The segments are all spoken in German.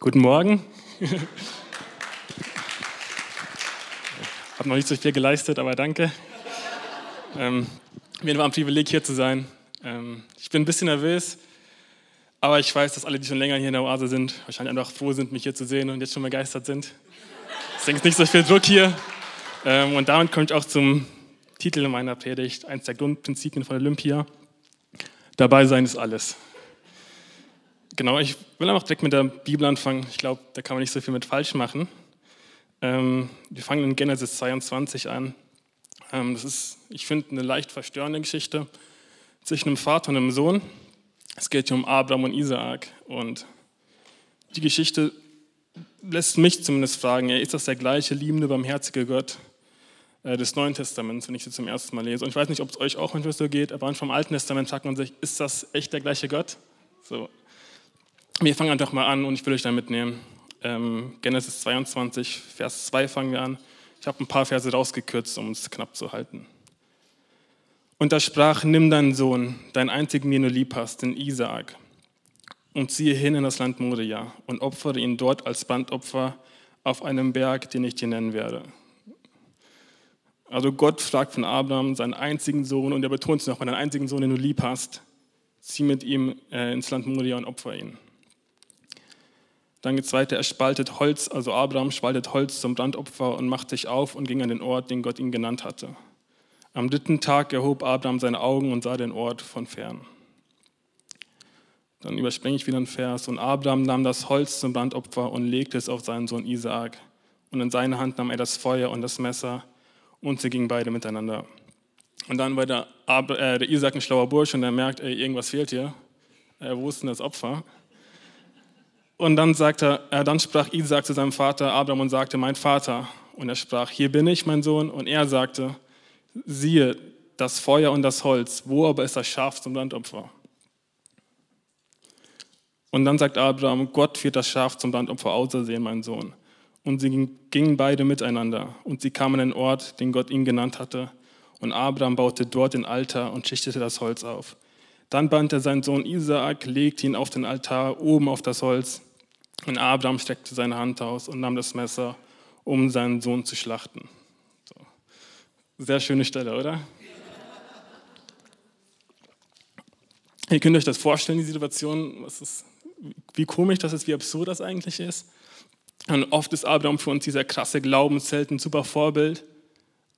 Guten Morgen. Habe noch nicht so viel geleistet, aber danke. Ähm, mir war ein Privileg, hier zu sein. Ähm, ich bin ein bisschen nervös, aber ich weiß, dass alle, die schon länger hier in der Oase sind, wahrscheinlich einfach froh sind, mich hier zu sehen und jetzt schon begeistert sind. Deswegen ist nicht so viel Druck hier. Ähm, und damit komme ich auch zum Titel meiner Predigt, eins der Grundprinzipien von Olympia. Dabei sein ist alles. Genau, ich will einfach direkt mit der Bibel anfangen. Ich glaube, da kann man nicht so viel mit falsch machen. Ähm, wir fangen in Genesis 22 an. Ähm, das ist, ich finde, eine leicht verstörende Geschichte zwischen einem Vater und einem Sohn. Es geht hier um Abraham und Isaak. Und die Geschichte lässt mich zumindest fragen, ist das der gleiche liebende, barmherzige Gott äh, des Neuen Testaments, wenn ich sie zum ersten Mal lese? Und ich weiß nicht, ob es euch auch manchmal so geht, aber vom Alten Testament fragt man sich, ist das echt der gleiche Gott? So, wir fangen einfach mal an und ich will euch da mitnehmen. Ähm, Genesis 22, Vers 2 fangen wir an. Ich habe ein paar Verse rausgekürzt, um es knapp zu halten. Und da sprach, nimm deinen Sohn, deinen einzigen, den du lieb hast, den Isaak, und ziehe hin in das Land Moria und opfere ihn dort als Brandopfer auf einem Berg, den ich dir nennen werde. Also Gott fragt von Abraham seinen einzigen Sohn, und er betont es noch, deinen einzigen Sohn, den du lieb hast, zieh mit ihm äh, ins Land Moria und opfer ihn. Dann geht es weiter, er spaltet Holz, also Abraham spaltet Holz zum Brandopfer und macht sich auf und ging an den Ort, den Gott ihn genannt hatte. Am dritten Tag erhob Abraham seine Augen und sah den Ort von fern. Dann überspringe ich wieder einen Vers. Und Abraham nahm das Holz zum Brandopfer und legte es auf seinen Sohn Isaak. Und in seine Hand nahm er das Feuer und das Messer und sie gingen beide miteinander. Und dann war der, äh, der Isaak ein schlauer Bursch und er merkt, ey, irgendwas fehlt hier. Äh, wo ist denn das Opfer? Und dann, sagte, äh, dann sprach Isaac zu seinem Vater Abraham und sagte, mein Vater. Und er sprach, hier bin ich, mein Sohn. Und er sagte, siehe, das Feuer und das Holz, wo aber ist das Schaf zum Landopfer? Und dann sagt Abraham, Gott wird das Schaf zum Landopfer ausersehen, mein Sohn. Und sie gingen beide miteinander. Und sie kamen an den Ort, den Gott ihn genannt hatte. Und Abraham baute dort den Altar und schichtete das Holz auf. Dann band er seinen Sohn Isaak, legte ihn auf den Altar oben auf das Holz und Abraham streckte seine Hand aus und nahm das Messer, um seinen Sohn zu schlachten. So. Sehr schöne Stelle, oder? Ihr könnt euch das vorstellen, die Situation, ist, wie komisch das ist, wie absurd das eigentlich ist. Und oft ist Abraham für uns dieser krasse Glaubensheld, ein super Vorbild.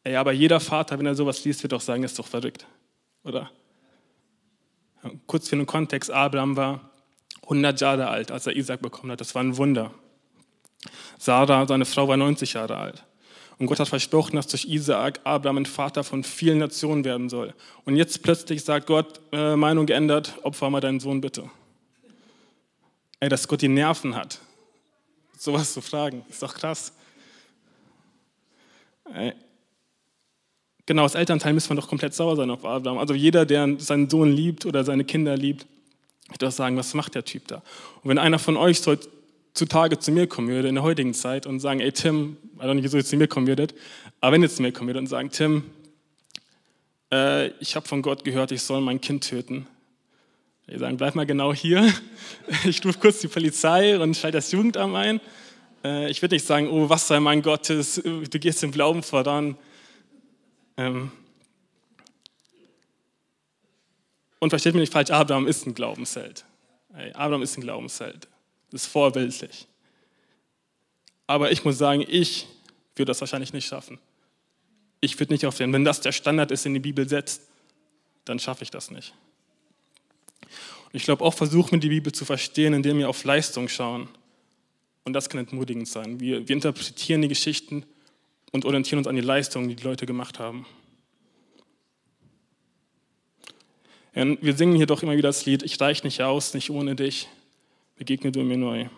Ey, aber jeder Vater, wenn er sowas liest, wird auch sagen, das ist doch verrückt, oder? Kurz für den Kontext, Abraham war 100 Jahre alt, als er Isaac bekommen hat. Das war ein Wunder. Sarah, seine Frau, war 90 Jahre alt. Und Gott hat versprochen, dass durch Isaak Abraham ein Vater von vielen Nationen werden soll. Und jetzt plötzlich sagt Gott, äh, Meinung geändert, opfer mal deinen Sohn bitte. Ey, dass Gott die Nerven hat, sowas zu fragen, ist doch krass. Ey. Genau, als Elternteil müssen wir doch komplett sauer sein auf Abraham. Also jeder, der seinen Sohn liebt oder seine Kinder liebt, ich darf sagen, was macht der Typ da? Und wenn einer von euch heutzutage zu mir kommen würde, in der heutigen Zeit, und sagen, ey Tim, ich weiß nicht, wieso ihr zu mir kommen würdet, aber wenn ihr zu mir kommen würdet und sagen, Tim, äh, ich habe von Gott gehört, ich soll mein Kind töten. Wir sagen, bleib mal genau hier. Ich rufe kurz die Polizei und schalte das Jugendamt ein. Äh, ich würde nicht sagen, oh, was sei mein Gottes, du gehst im Glauben voran. Ähm, Und versteht mich nicht falsch, Abraham ist ein Glaubensheld. Abraham ist ein Glaubensheld. Das ist vorbildlich. Aber ich muss sagen, ich würde das wahrscheinlich nicht schaffen. Ich würde nicht auf den, wenn das der Standard ist, den die Bibel setzt, dann schaffe ich das nicht. Und ich glaube, auch versuchen wir die Bibel zu verstehen, indem wir auf Leistung schauen. Und das kann entmutigend sein. Wir, wir interpretieren die Geschichten und orientieren uns an die Leistungen, die die Leute gemacht haben. Wir singen hier doch immer wieder das Lied, ich reich nicht aus, nicht ohne dich, begegne du mir neu.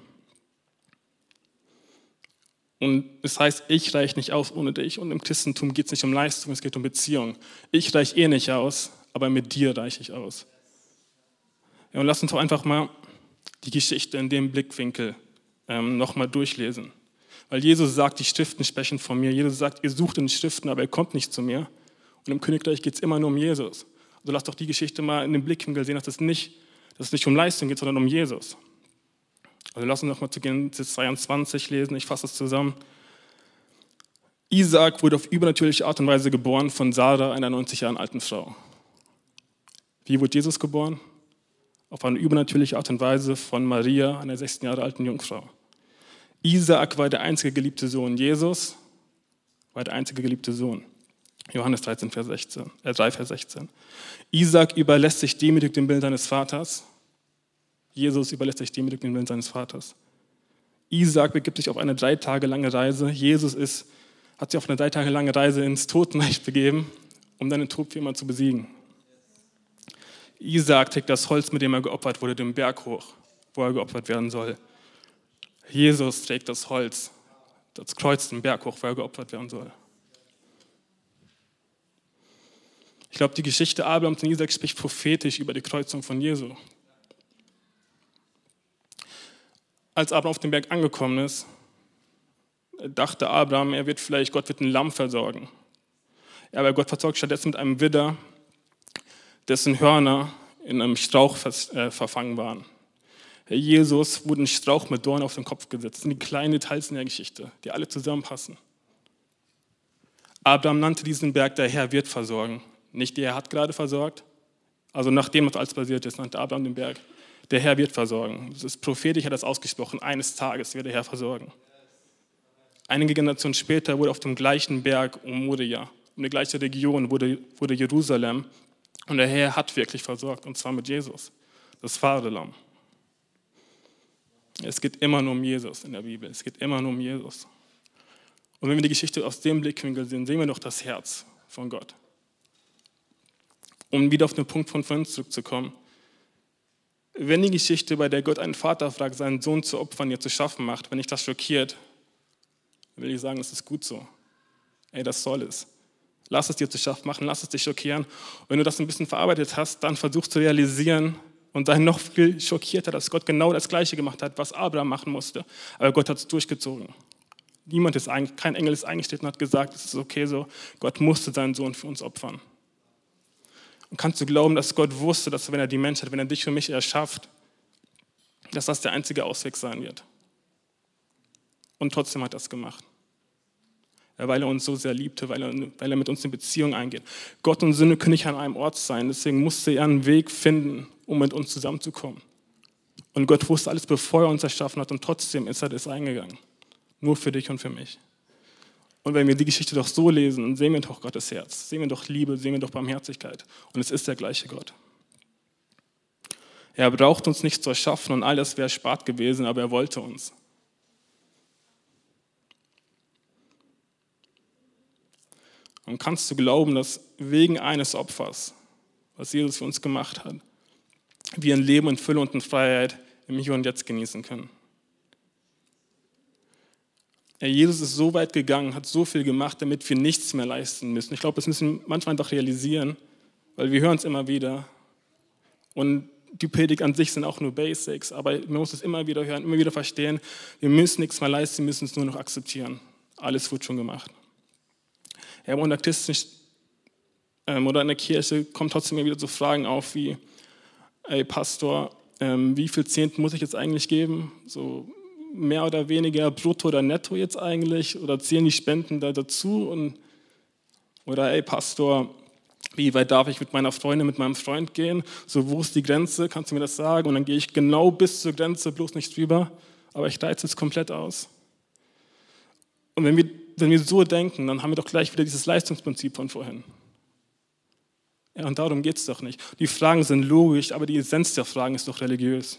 Und es heißt, ich reich nicht aus ohne dich. Und im Christentum geht es nicht um Leistung, es geht um Beziehung. Ich reich eh nicht aus, aber mit dir reiche ich aus. Ja, und lass uns doch einfach mal die Geschichte in dem Blickwinkel ähm, nochmal durchlesen. Weil Jesus sagt, die Schriften sprechen von mir. Jesus sagt, ihr sucht in den Schriften, aber ihr kommt nicht zu mir. Und im Königreich geht es immer nur um Jesus. Also lass doch die Geschichte mal in den Blickwinkel sehen, dass es nicht, dass es nicht um Leistung geht, sondern um Jesus. Also lass uns nochmal zu Genesis 22 lesen, ich fasse es zusammen. Isaac wurde auf übernatürliche Art und Weise geboren von Sarah, einer 90 Jahre alten Frau. Wie wurde Jesus geboren? Auf eine übernatürliche Art und Weise von Maria, einer 16 Jahre alten Jungfrau. Isaac war der einzige geliebte Sohn. Jesus war der einzige geliebte Sohn. Johannes 13, Vers 16, äh 3, Vers 16. Isaac überlässt sich demütig dem Bild seines Vaters. Jesus überlässt sich demütig dem Willen seines Vaters. Isaac begibt sich auf eine drei Tage lange Reise. Jesus ist, hat sich auf eine drei Tage lange Reise ins Totenreich begeben, um dann den Tod für immer zu besiegen. Isaac trägt das Holz, mit dem er geopfert wurde, den Berg hoch, wo er geopfert werden soll. Jesus trägt das Holz, das Kreuz, den Berg hoch, wo er geopfert werden soll. Ich glaube, die Geschichte Abrahams und Isaac spricht prophetisch über die Kreuzung von Jesu. Als Abraham auf dem Berg angekommen ist, dachte Abraham, er wird vielleicht, Gott wird ein Lamm versorgen. Aber Gott versorgt stattdessen mit einem Widder, dessen Hörner in einem Strauch äh, verfangen waren. Jesus wurde ein Strauch mit Dorn auf den Kopf gesetzt. Das sind die kleinen Details in der Geschichte, die alle zusammenpassen. Abraham nannte diesen Berg, der Herr wird versorgen. Nicht der Herr hat gerade versorgt. Also nachdem was alles passiert ist, nannte Abraham den Berg der Herr wird versorgen. Das ist prophetisch, hat das ausgesprochen. Eines Tages wird der Herr versorgen. Einige Generationen später wurde auf dem gleichen Berg um Moria, um die gleiche Region, wurde, wurde Jerusalem. Und der Herr hat wirklich versorgt, und zwar mit Jesus, das Vaterlamm. Es geht immer nur um Jesus in der Bibel. Es geht immer nur um Jesus. Und wenn wir die Geschichte aus dem Blickwinkel sehen, sehen wir doch das Herz von Gott. Um wieder auf den Punkt von vorhin zurückzukommen. Wenn die Geschichte, bei der Gott einen Vater fragt, seinen Sohn zu opfern, ihr zu schaffen macht, wenn ich das schockiert, will ich sagen, das ist gut so. Ey, das soll es. Lass es dir zu schaffen machen, lass es dich schockieren. Und wenn du das ein bisschen verarbeitet hast, dann versuch zu realisieren und sei noch viel schockierter, dass Gott genau das Gleiche gemacht hat, was Abraham machen musste. Aber Gott hat es durchgezogen. Niemand ist eigentlich, kein Engel ist eingestellt und hat gesagt, es ist okay so. Gott musste seinen Sohn für uns opfern. Und kannst du glauben, dass Gott wusste, dass wenn er die Menschheit, wenn er dich und mich erschafft, dass das der einzige Ausweg sein wird? Und trotzdem hat er es gemacht. Weil er uns so sehr liebte, weil er, weil er mit uns in Beziehung eingeht. Gott und Sünde können nicht an einem Ort sein, deswegen musste er einen Weg finden, um mit uns zusammenzukommen. Und Gott wusste alles, bevor er uns erschaffen hat, und trotzdem ist er das eingegangen. Nur für dich und für mich. Und wenn wir die Geschichte doch so lesen, dann sehen wir doch Gottes Herz, sehen wir doch Liebe, sehen wir doch Barmherzigkeit. Und es ist der gleiche Gott. Er braucht uns nicht zu erschaffen und all das wäre spart gewesen, aber er wollte uns. Und kannst du glauben, dass wegen eines Opfers, was Jesus für uns gemacht hat, wir ein Leben in Fülle und in Freiheit im Hier und Jetzt genießen können? Jesus ist so weit gegangen, hat so viel gemacht, damit wir nichts mehr leisten müssen. Ich glaube, das müssen wir manchmal einfach realisieren, weil wir hören es immer wieder. Und die Predigt an sich sind auch nur Basics, aber man muss es immer wieder hören, immer wieder verstehen. Wir müssen nichts mehr leisten, wir müssen es nur noch akzeptieren. Alles wird schon gemacht. Ja, der christlichen ähm, oder in der Kirche kommen trotzdem immer wieder so Fragen auf wie, ey Pastor, ähm, wie viel Zehnten muss ich jetzt eigentlich geben? So, mehr oder weniger brutto oder netto jetzt eigentlich? Oder zählen die Spenden da dazu? Und, oder ey Pastor, wie weit darf ich mit meiner Freundin, mit meinem Freund gehen? So, wo ist die Grenze? Kannst du mir das sagen? Und dann gehe ich genau bis zur Grenze, bloß nicht drüber. Aber ich reize es komplett aus. Und wenn wir, wenn wir so denken, dann haben wir doch gleich wieder dieses Leistungsprinzip von vorhin. Ja, und darum geht es doch nicht. Die Fragen sind logisch, aber die Essenz der Fragen ist doch religiös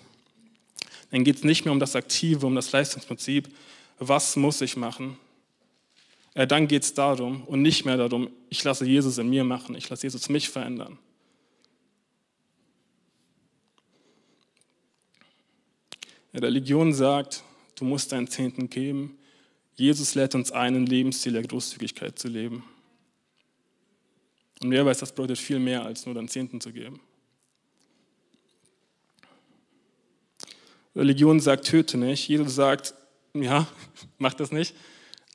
dann geht es nicht mehr um das Aktive, um das Leistungsprinzip, was muss ich machen. Äh, dann geht es darum und nicht mehr darum, ich lasse Jesus in mir machen, ich lasse Jesus mich verändern. Religion sagt, du musst deinen Zehnten geben. Jesus lädt uns ein, einen Lebensstil der Großzügigkeit zu leben. Und wer weiß, das bedeutet viel mehr, als nur deinen Zehnten zu geben. Religion sagt, töte nicht. Jesus sagt, ja, mach das nicht.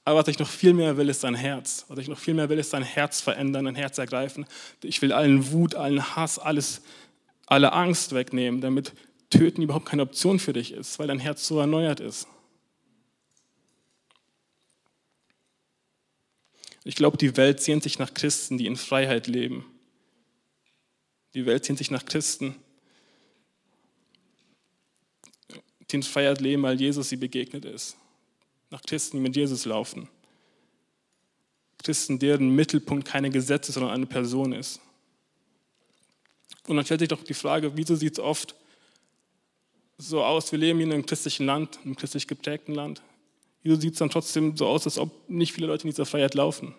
Aber was ich noch viel mehr will, ist dein Herz. Was ich noch viel mehr will, ist dein Herz verändern, dein Herz ergreifen. Ich will allen Wut, allen Hass, alles, alle Angst wegnehmen, damit Töten überhaupt keine Option für dich ist, weil dein Herz so erneuert ist. Ich glaube, die Welt sehnt sich nach Christen, die in Freiheit leben. Die Welt sehnt sich nach Christen, Freiheit leben, weil Jesus sie begegnet ist. Nach Christen, die mit Jesus laufen. Christen, deren Mittelpunkt keine Gesetze, sondern eine Person ist. Und dann stellt sich doch die Frage, wieso sieht es oft so aus, wir leben hier in einem christlichen Land, einem christlich geprägten Land. Wieso sieht es dann trotzdem so aus, als ob nicht viele Leute in dieser Freiheit laufen?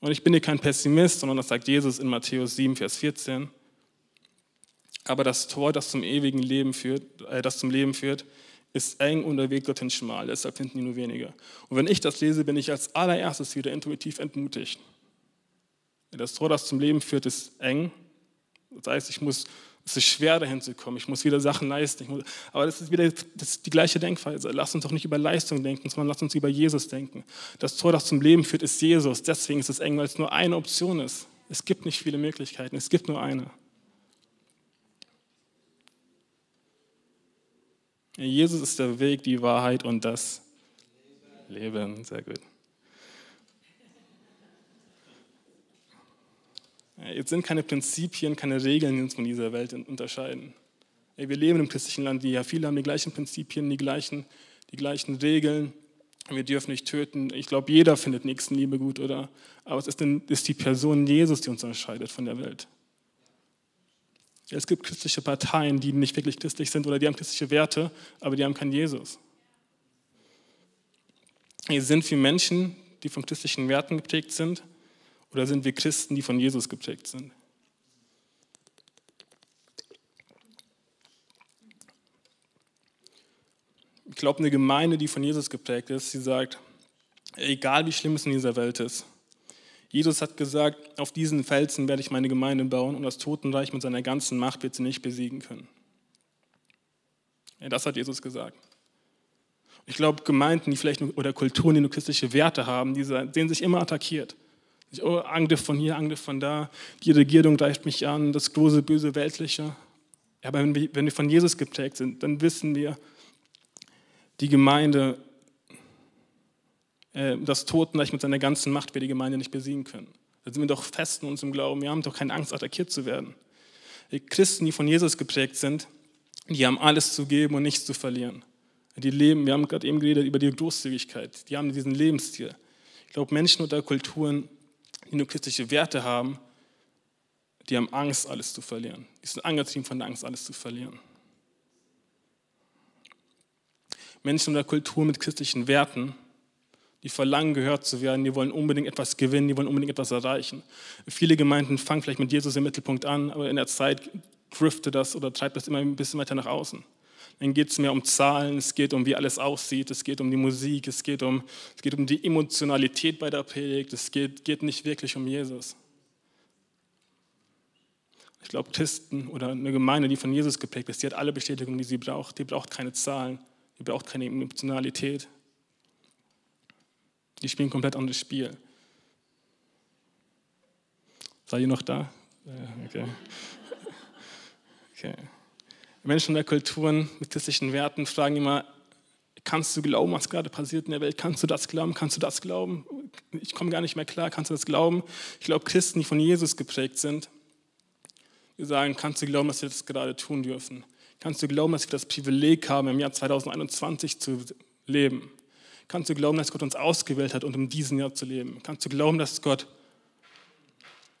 Und ich bin hier kein Pessimist, sondern das sagt Jesus in Matthäus 7, Vers 14. Aber das Tor, das zum ewigen Leben führt, äh, das zum Leben führt, ist eng und der Weg dorthin schmal, deshalb finden die nur wenige. Und wenn ich das lese, bin ich als allererstes wieder intuitiv entmutigt. Das Tor, das zum Leben führt, ist eng. Das heißt, ich muss, es ist schwer dahin zu kommen, ich muss wieder Sachen leisten. Muss, aber das ist wieder das ist die gleiche Denkweise. Lass uns doch nicht über Leistung denken, sondern lass uns über Jesus denken. Das Tor, das zum Leben führt, ist Jesus. Deswegen ist es eng, weil es nur eine Option ist. Es gibt nicht viele Möglichkeiten, es gibt nur eine. Jesus ist der Weg, die Wahrheit und das Leben. Sehr gut. Jetzt sind keine Prinzipien, keine Regeln, die uns von dieser Welt unterscheiden. Wir leben im christlichen Land, ja viele haben die gleichen Prinzipien, die gleichen, die gleichen Regeln. Wir dürfen nicht töten. Ich glaube, jeder findet Nächstenliebe gut, oder? Aber es ist, ist die Person Jesus, die uns unterscheidet von der Welt. Es gibt christliche Parteien, die nicht wirklich christlich sind oder die haben christliche Werte, aber die haben keinen Jesus. Sind wir Menschen, die von christlichen Werten geprägt sind oder sind wir Christen, die von Jesus geprägt sind? Ich glaube, eine Gemeinde, die von Jesus geprägt ist, sie sagt, egal wie schlimm es in dieser Welt ist, Jesus hat gesagt, auf diesen Felsen werde ich meine Gemeinde bauen und das Totenreich mit seiner ganzen Macht wird sie nicht besiegen können. Ja, das hat Jesus gesagt. Ich glaube, Gemeinden, die vielleicht oder Kulturen, die nur christliche Werte haben, die sehen sich immer attackiert. Oh, Angriff von hier, Angriff von da, die Regierung greift mich an, das große, böse Weltliche. Ja, aber wenn wir, wenn wir von Jesus geprägt sind, dann wissen wir, die Gemeinde das Totenreich mit seiner ganzen Macht wir die Gemeinde nicht besiegen können. Da sind wir doch fest in unserem Glauben. Wir haben doch keine Angst, attackiert zu werden. Die Christen, die von Jesus geprägt sind, die haben alles zu geben und nichts zu verlieren. Die leben, wir haben gerade eben geredet über die Großzügigkeit. Die haben diesen Lebensstil. Ich glaube, Menschen oder Kulturen, die nur christliche Werte haben, die haben Angst, alles zu verlieren. Die sind angetrieben von der Angst, alles zu verlieren. Menschen oder Kulturen mit christlichen Werten, die verlangen, gehört zu werden, die wollen unbedingt etwas gewinnen, die wollen unbedingt etwas erreichen. Viele Gemeinden fangen vielleicht mit Jesus im Mittelpunkt an, aber in der Zeit driftet das oder treibt das immer ein bisschen weiter nach außen. Dann geht es mehr um Zahlen, es geht um, wie alles aussieht, es geht um die Musik, es geht um, es geht um die Emotionalität bei der Predigt, es geht, geht nicht wirklich um Jesus. Ich glaube, Christen oder eine Gemeinde, die von Jesus geprägt ist, die hat alle Bestätigungen, die sie braucht. Die braucht keine Zahlen, die braucht keine Emotionalität, die spielen ein komplett anderes Spiel. Seid ihr noch da? Okay. okay. Menschen der Kulturen mit christlichen Werten fragen immer, kannst du glauben, was gerade passiert in der Welt? Kannst du das glauben? Kannst du das glauben? Ich komme gar nicht mehr klar. Kannst du das glauben? Ich glaube, Christen, die von Jesus geprägt sind, die sagen, kannst du glauben, dass wir das gerade tun dürfen? Kannst du glauben, dass wir das Privileg haben, im Jahr 2021 zu leben? Kannst du glauben, dass Gott uns ausgewählt hat, um in diesem Jahr zu leben? Kannst du glauben, dass Gott,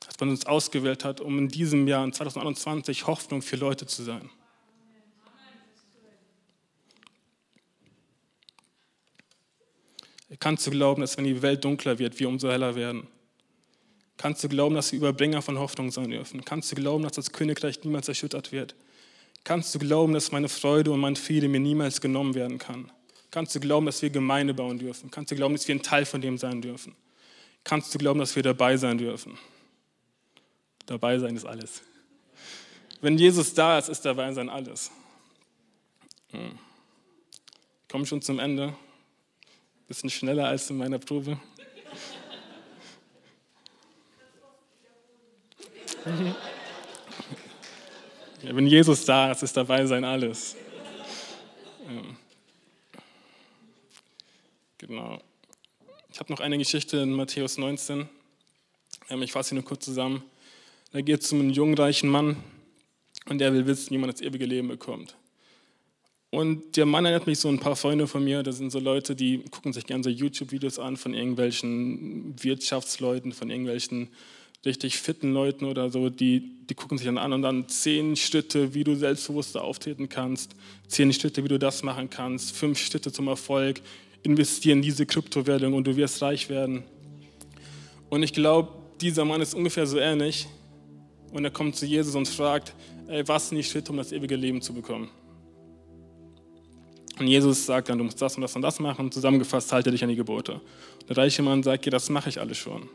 dass Gott uns ausgewählt hat, um in diesem Jahr, in 2021, Hoffnung für Leute zu sein? Kannst du glauben, dass wenn die Welt dunkler wird, wir umso heller werden? Kannst du glauben, dass wir Überbringer von Hoffnung sein dürfen? Kannst du glauben, dass das Königreich niemals erschüttert wird? Kannst du glauben, dass meine Freude und mein Friede mir niemals genommen werden kann? Kannst du glauben, dass wir Gemeinde bauen dürfen? Kannst du glauben, dass wir ein Teil von dem sein dürfen? Kannst du glauben, dass wir dabei sein dürfen? Dabei sein ist alles. Wenn Jesus da ist, ist dabei sein alles. Hm. Ich komme schon zum Ende. Bisschen schneller als in meiner Probe. Wenn Jesus da ist, ist dabei sein alles. Genau. Ich habe noch eine Geschichte in Matthäus 19. Ähm, ich fasse sie nur kurz zusammen. Da geht es um einen jungen, reichen Mann und der will wissen, wie man das ewige Leben bekommt. Und der Mann erinnert mich so ein paar Freunde von mir, das sind so Leute, die gucken sich gerne so YouTube-Videos an von irgendwelchen Wirtschaftsleuten, von irgendwelchen richtig fitten Leuten oder so, die, die gucken sich dann an und dann zehn Schritte, wie du selbstbewusster auftreten kannst, zehn Schritte, wie du das machen kannst, fünf Schritte zum Erfolg, investieren in diese Kryptowährung und du wirst reich werden. Und ich glaube, dieser Mann ist ungefähr so ähnlich und er kommt zu Jesus und fragt, ey, was sind die Schritte, um das ewige Leben zu bekommen? Und Jesus sagt dann, du musst das und das und das machen. Zusammengefasst, halte dich an die Gebote. Der reiche Mann sagt, ja, das mache ich alles schon.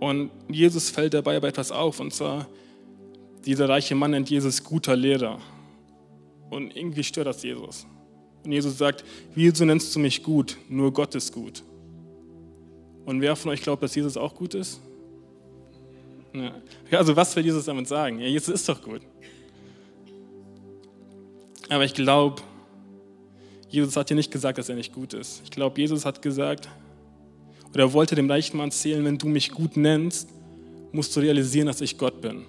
Und Jesus fällt dabei aber etwas auf, und zwar, dieser reiche Mann nennt Jesus guter Lehrer. Und irgendwie stört das Jesus. Und Jesus sagt, wieso nennst du mich gut? Nur Gott ist gut. Und wer von euch glaubt, dass Jesus auch gut ist? Ja. Also was will Jesus damit sagen? Ja, Jesus ist doch gut. Aber ich glaube, Jesus hat dir nicht gesagt, dass er nicht gut ist. Ich glaube, Jesus hat gesagt, oder wollte dem reichen Mann erzählen, wenn du mich gut nennst, musst du realisieren, dass ich Gott bin.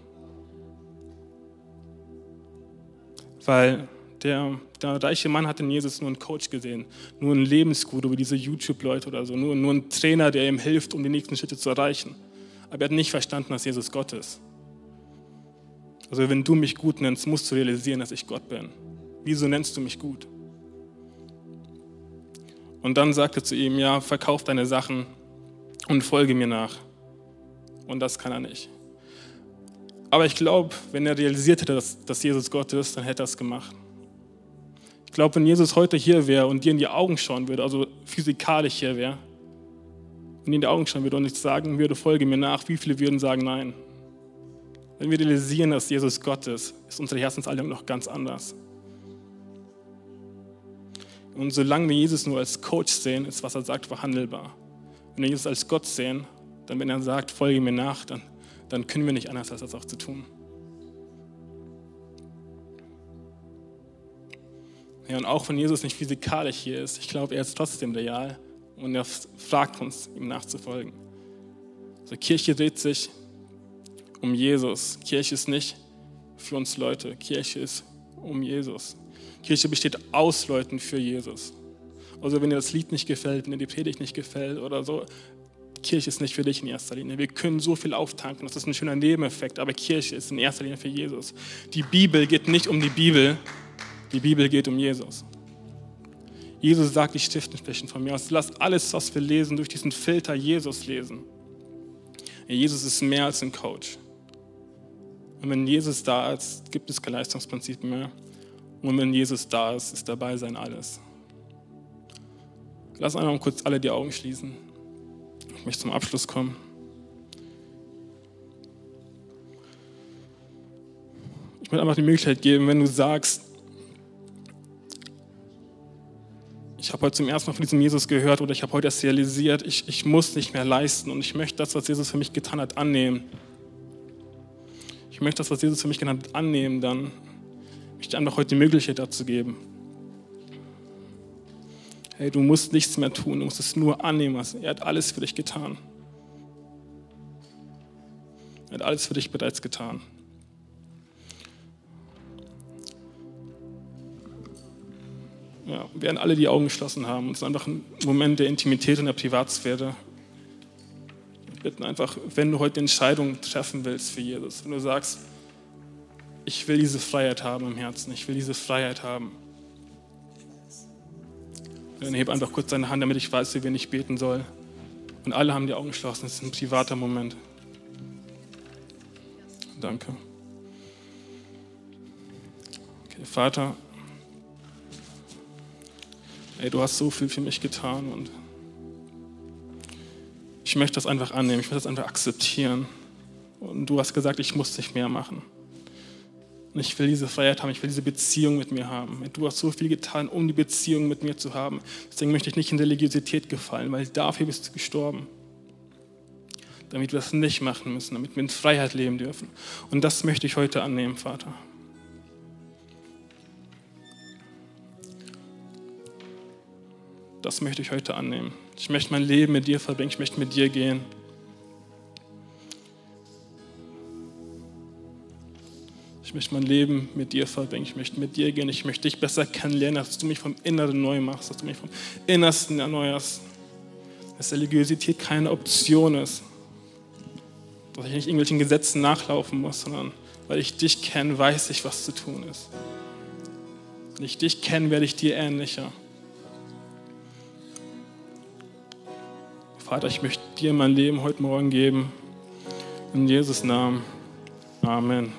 Weil der, der reiche Mann hat in Jesus nur einen Coach gesehen, nur einen Lebensguru wie diese YouTube-Leute oder so, nur, nur einen Trainer, der ihm hilft, um die nächsten Schritte zu erreichen. Aber er hat nicht verstanden, dass Jesus Gott ist. Also wenn du mich gut nennst, musst du realisieren, dass ich Gott bin. Wieso nennst du mich gut? Und dann sagte zu ihm, ja, verkauf deine Sachen und folge mir nach. Und das kann er nicht. Aber ich glaube, wenn er realisiert hätte, dass, dass Jesus Gott ist, dann hätte er es gemacht. Ich glaube, wenn Jesus heute hier wäre und dir in die Augen schauen würde, also physikalisch hier wäre, und dir in die Augen schauen würde und nicht sagen würde, folge mir nach, wie viele würden sagen nein? Wenn wir realisieren, dass Jesus Gott ist, ist unsere Herzenshaltung noch ganz anders. Und solange wir Jesus nur als Coach sehen, ist, was er sagt, verhandelbar. Wenn wir Jesus als Gott sehen, dann wenn er sagt, folge mir nach, dann, dann können wir nicht anders, als das auch zu tun. Ja, und auch wenn Jesus nicht physikalisch hier ist, ich glaube, er ist trotzdem real und er fragt uns, ihm nachzufolgen. Also Kirche dreht sich um Jesus. Kirche ist nicht für uns Leute. Kirche ist um Jesus. Kirche besteht aus Leuten für Jesus. Also wenn dir das Lied nicht gefällt, wenn dir die Predigt nicht gefällt oder so, Kirche ist nicht für dich in erster Linie. Wir können so viel auftanken, das ist ein schöner Nebeneffekt, aber Kirche ist in erster Linie für Jesus. Die Bibel geht nicht um die Bibel, die Bibel geht um Jesus. Jesus sagt, die Stiften sprechen von mir aus. Lass alles, was wir lesen, durch diesen Filter Jesus lesen. Jesus ist mehr als ein Coach. Und wenn Jesus da ist, gibt es kein Leistungsprinzip mehr. Und wenn Jesus da ist, ist dabei sein alles. Lass einmal kurz alle die Augen schließen. Ich möchte zum Abschluss kommen. Ich möchte einfach die Möglichkeit geben, wenn du sagst, ich habe heute zum ersten Mal von diesem Jesus gehört oder ich habe heute erst realisiert, ich, ich muss nicht mehr leisten und ich möchte das, was Jesus für mich getan hat, annehmen. Ich möchte das, was Jesus für mich getan hat, annehmen, dann ich möchte einfach heute die Möglichkeit dazu geben. Hey, du musst nichts mehr tun, du musst es nur annehmen. Er hat alles für dich getan. Er hat alles für dich bereits getan. Ja, während alle die Augen geschlossen haben, und es ist einfach ein Moment der Intimität und der Privatsphäre. Wir bitten einfach, wenn du heute Entscheidungen treffen willst für Jesus, wenn du sagst, ich will diese Freiheit haben im Herzen, ich will diese Freiheit haben. Dann heb einfach kurz deine Hand, damit ich weiß, wie wir nicht beten soll. Und alle haben die Augen geschlossen. Es ist ein privater Moment. Danke. Okay, Vater, ey, du hast so viel für mich getan und ich möchte das einfach annehmen, ich möchte das einfach akzeptieren. Und du hast gesagt, ich muss nicht mehr machen. Und ich will diese Freiheit haben, ich will diese Beziehung mit mir haben. Du hast so viel getan, um die Beziehung mit mir zu haben. Deswegen möchte ich nicht in Religiosität gefallen, weil dafür bist du gestorben. damit wir das nicht machen müssen, damit wir in Freiheit leben dürfen. Und das möchte ich heute annehmen, Vater. Das möchte ich heute annehmen. Ich möchte mein Leben mit dir verbringen, ich möchte mit dir gehen. Ich möchte mein Leben mit dir verbringen, ich möchte mit dir gehen, ich möchte dich besser kennenlernen, dass du mich vom Inneren neu machst, dass du mich vom Innersten erneuerst. Dass Religiosität keine Option ist, dass ich nicht irgendwelchen Gesetzen nachlaufen muss, sondern weil ich dich kenne, weiß ich, was zu tun ist. Wenn ich dich kenne, werde ich dir ähnlicher. Vater, ich möchte dir mein Leben heute Morgen geben. In Jesus Namen. Amen.